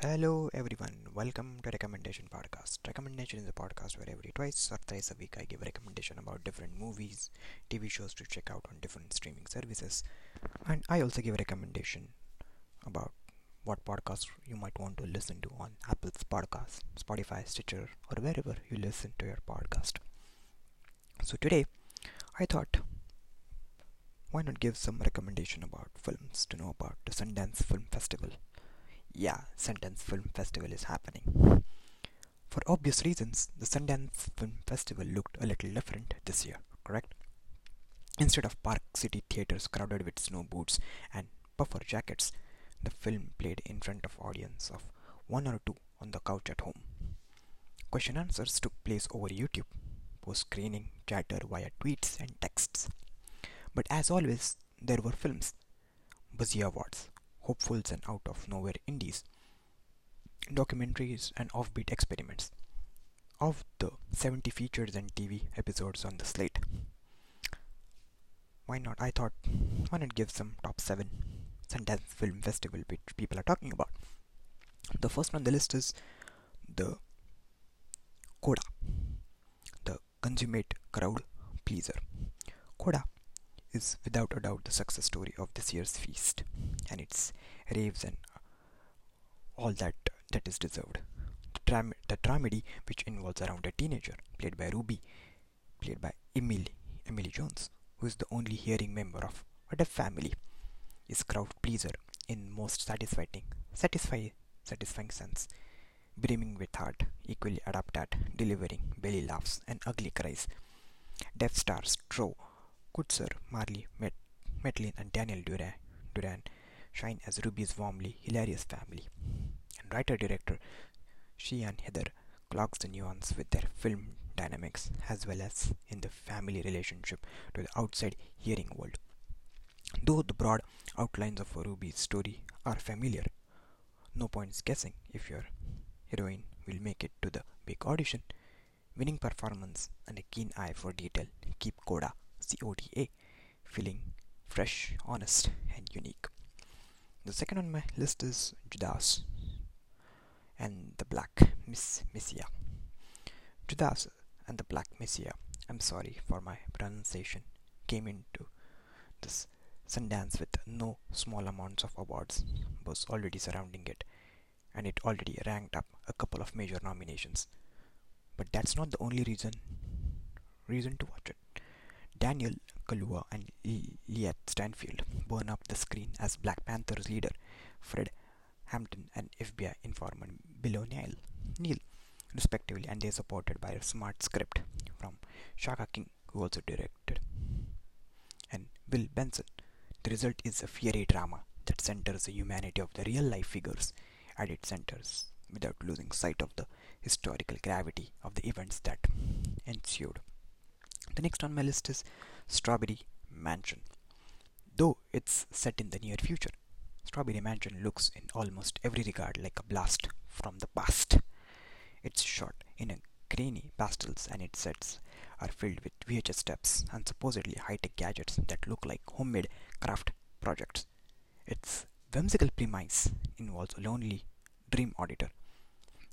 Hello everyone, welcome to Recommendation Podcast. Recommendation is a podcast where every twice or thrice a week I give a recommendation about different movies, TV shows to check out on different streaming services, and I also give a recommendation about what podcast you might want to listen to on Apple's podcast, Spotify, Stitcher, or wherever you listen to your podcast. So today I thought why not give some recommendation about films to know about the Sundance Film Festival yeah, Sundance Film Festival is happening. For obvious reasons, the Sundance Film Festival looked a little different this year, correct? Instead of Park City theaters crowded with snow boots and puffer jackets, the film played in front of audience of one or two on the couch at home. Question answers took place over YouTube, post screening chatter via tweets and texts. But as always, there were films, Buzzy Awards, hopefuls and out of nowhere indies, documentaries, and offbeat experiments. Of the 70 features and TV episodes on the slate, why not? I thought, why not give some top 7 Sundance Film Festival which people are talking about. The first on the list is the Coda, the consummate crowd pleaser. Coda is without a doubt the success story of this year's feast, and its raves and all that that is deserved. The, tram- the dramedy, which involves around a teenager, played by Ruby, played by Emily, Emily Jones, who is the only hearing member of a deaf family, is crowd pleaser in most satisfying, satisfy, satisfying sense, brimming with heart, equally adept at delivering belly laughs and ugly cries. Deaf stars Troy Kotsur, Marlee Met- Matlin, and Daniel Duran, Duran shine as Ruby's warmly hilarious family. And writer-director Sian Heder clogs the nuance with their film dynamics as well as in the family relationship to the outside hearing world. Though the broad outlines of Ruby's story are familiar, no points guessing if your heroine will make it to the big audition. Winning performance and a keen eye for detail keep Coda CODA feeling fresh, honest, and unique. The second on my list is Judas and the Black Miss Messiah. Judas and the Black Messiah, I'm sorry for my pronunciation, came into this Sundance with no small amounts of awards was already surrounding it and it already ranked up a couple of major nominations. But that's not the only reason reason to watch it. Daniel Kaluuya and Lakeith Stanfield burn up the screen as Black Panther's leader, Fred Hampton and FBI informant Bill O'Neal, Neal, respectively, and they are supported by a smart script from Shaka King, who also directed, and Will Berson. The result is a fiery drama that centers the humanity of the real life figures at its centers without losing sight of the historical gravity of the events that ensued. The next on my list is Strawberry Mansion. Though it's set in the near future, Strawberry Mansion looks in almost every regard like a blast from the past. It's shot in a grainy pastels and its sets are filled with VHS tapes and supposedly high-tech gadgets that look like homemade craft projects. Its whimsical premise involves a lonely dream auditor,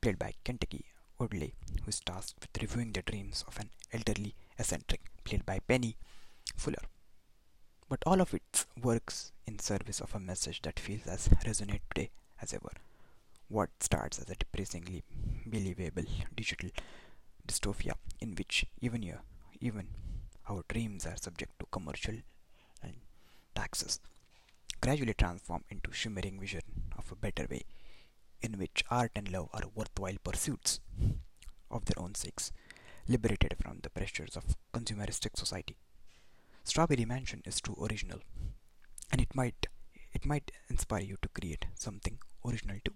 played by Kentucker Audley, who is tasked with reviewing the dreams of an elderly eccentric, played by Penny Fuller. But all of it works in service of a message that feels as resonant today as ever. What starts as a depressingly believable digital dystopia in which even your, even our dreams are subject to commercial and taxes gradually transform into shimmering vision of a better way in which art and love are worthwhile pursuits of their own sakes liberated from the pressures of consumeristic society. Strawberry Mansion is too original, and it might it might inspire you to create something original too.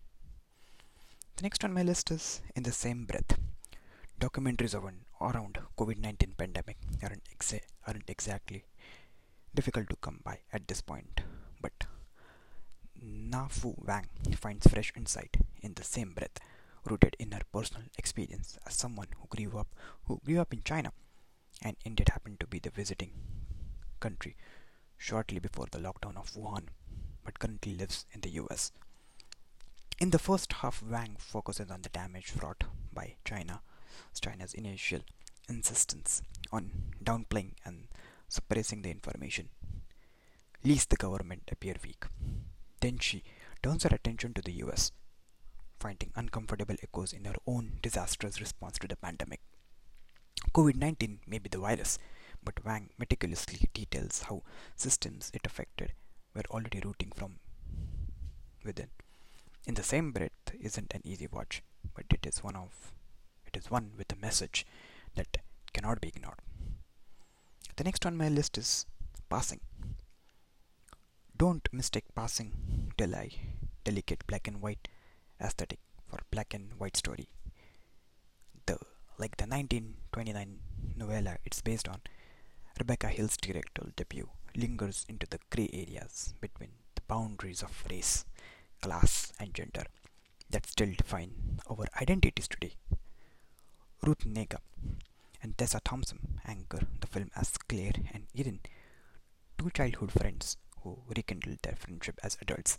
The next on my list is In the Same Breath. Documentaries around COVID-19 pandemic aren't, exa- aren't exactly difficult to come by at this point, but Nanfu Wang finds fresh insight in the same breath rooted in her personal experience as someone who grew up who grew up in China and India happened to be the visiting country shortly before the lockdown of Wuhan but currently lives in the US. In the first half, Wang focuses on the damage wrought by China, China's initial insistence on downplaying and suppressing the information least the government appear weak. Then she turns her attention to the US, finding uncomfortable echoes in our own disastrous response to the pandemic. COVID 19 may be the virus, but Wang meticulously details how systems it affected were already rooting from within. In the same breath isn't an easy watch, but it is one of it is one with a message that cannot be ignored. The next on my list is passing. Don't mistake passing delay delicate black and white aesthetic for black and white story. The like the 1929 novella it's based on, Rebecca Hall's directorial debut lingers into the gray areas between the boundaries of race, class, and gender that still define our identities today. Ruth Negga and Tessa Thompson anchor the film as Claire and Erin, two childhood friends who rekindle their friendship as adults,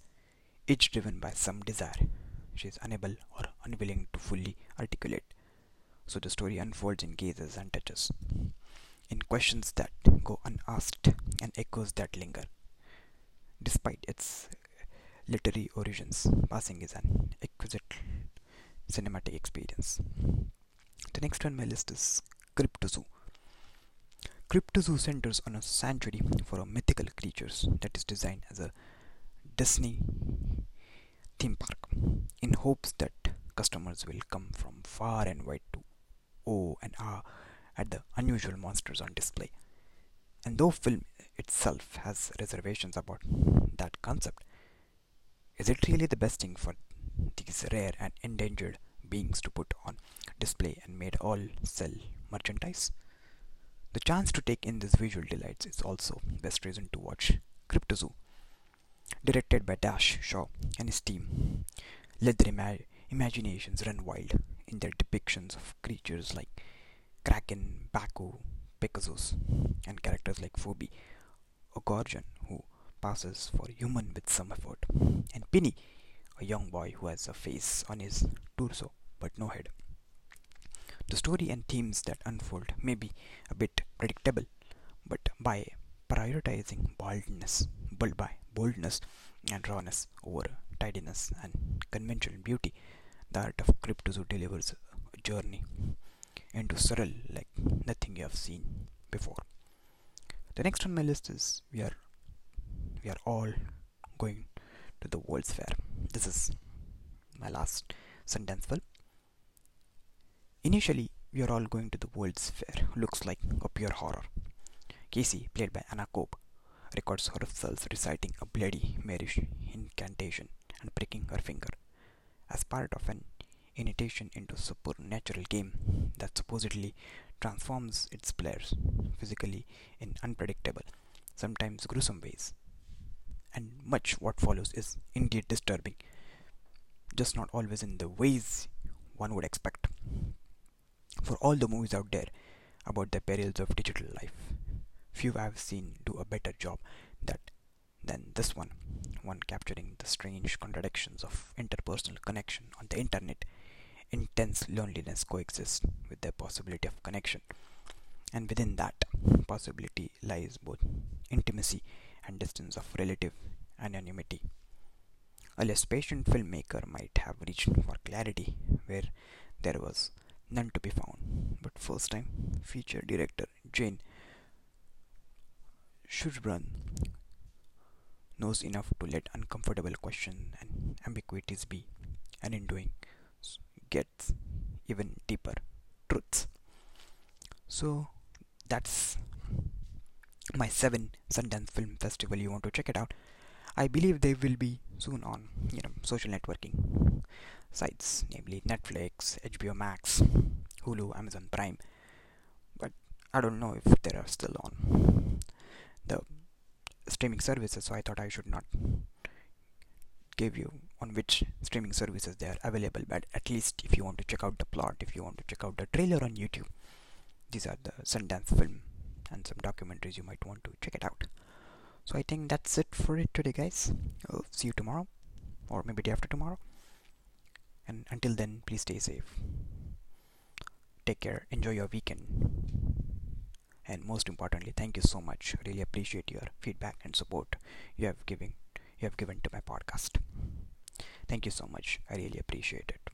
each driven by some desire she is unable or unwilling to fully articulate. So the story unfolds in gazes and touches, in questions that go unasked and echoes that linger. Despite its literary origins, Passing is an exquisite cinematic experience. The next one on my list is Cryptozoo. Cryptozoo centers on a sanctuary for mythical creatures that is designed as a Disney theme park hopes that customers will come from far and wide to oh and ah at the unusual monsters on display. And though film itself has reservations about that concept, is it really the best thing for these rare and endangered beings to put on display and made all sell merchandise? The chance to take in these visual delights is also best reason to watch Cryptozoo. Directed by Dash Shaw and his team, let their ima- imaginations run wild in their depictions of creatures like Kraken, Baku, Pegasus, and characters like Phoebe, a Gorgon who passes for human with some effort, and Pinny, a young boy who has a face on his torso but no head. The story and themes that unfold may be a bit predictable, but by prioritizing boldness, bold by boldness and rawness over tidiness and conventional beauty, the art of Cryptozoo delivers a journey into surreal like nothing you have seen before. The next on my list is we are we are all going to the World's Fair. This is my last sentence. film. Initially, we are all going to the World's Fair. Looks like a pure horror. Casey, played by Anna Cobb, records herself reciting a bloody Marish incantation and pricking her finger as part of an initiation into supernatural game that supposedly transforms its players physically in unpredictable, sometimes gruesome ways. And much what follows is indeed disturbing, just not always in the ways one would expect for all the movies out there about the perils of digital life. Few I've seen do a better job that than this one, one capturing the strange contradictions of interpersonal connection on the internet. Intense loneliness coexists with the possibility of connection, and within that possibility lies both intimacy and distance of relative anonymity. A less patient filmmaker might have reached for clarity where there was none to be found. But first time feature director Jane Schoenbrun knows enough to let uncomfortable questions and ambiguities be, and in doing gets even deeper truths. So that's my seven Sundance Film Festival. You want to check it out? I believe they will be soon on you know social networking sites, namely Netflix, HBO Max, Hulu, Amazon Prime. But I don't know if they are still on streaming services, so I thought I should not give you on which streaming services they are available. But at least if you want to check out the plot, if you want to check out the trailer on YouTube, these are the Sundance film and some documentaries you might want to check it out. So I think that's it for it today, guys. I'll see you tomorrow, or maybe day after tomorrow. And until then, please stay safe. Take care. Enjoy your weekend. And most importantly, thank you so much. Really appreciate your feedback and support you have given you have given to my podcast. Thank you so much. I really appreciate it.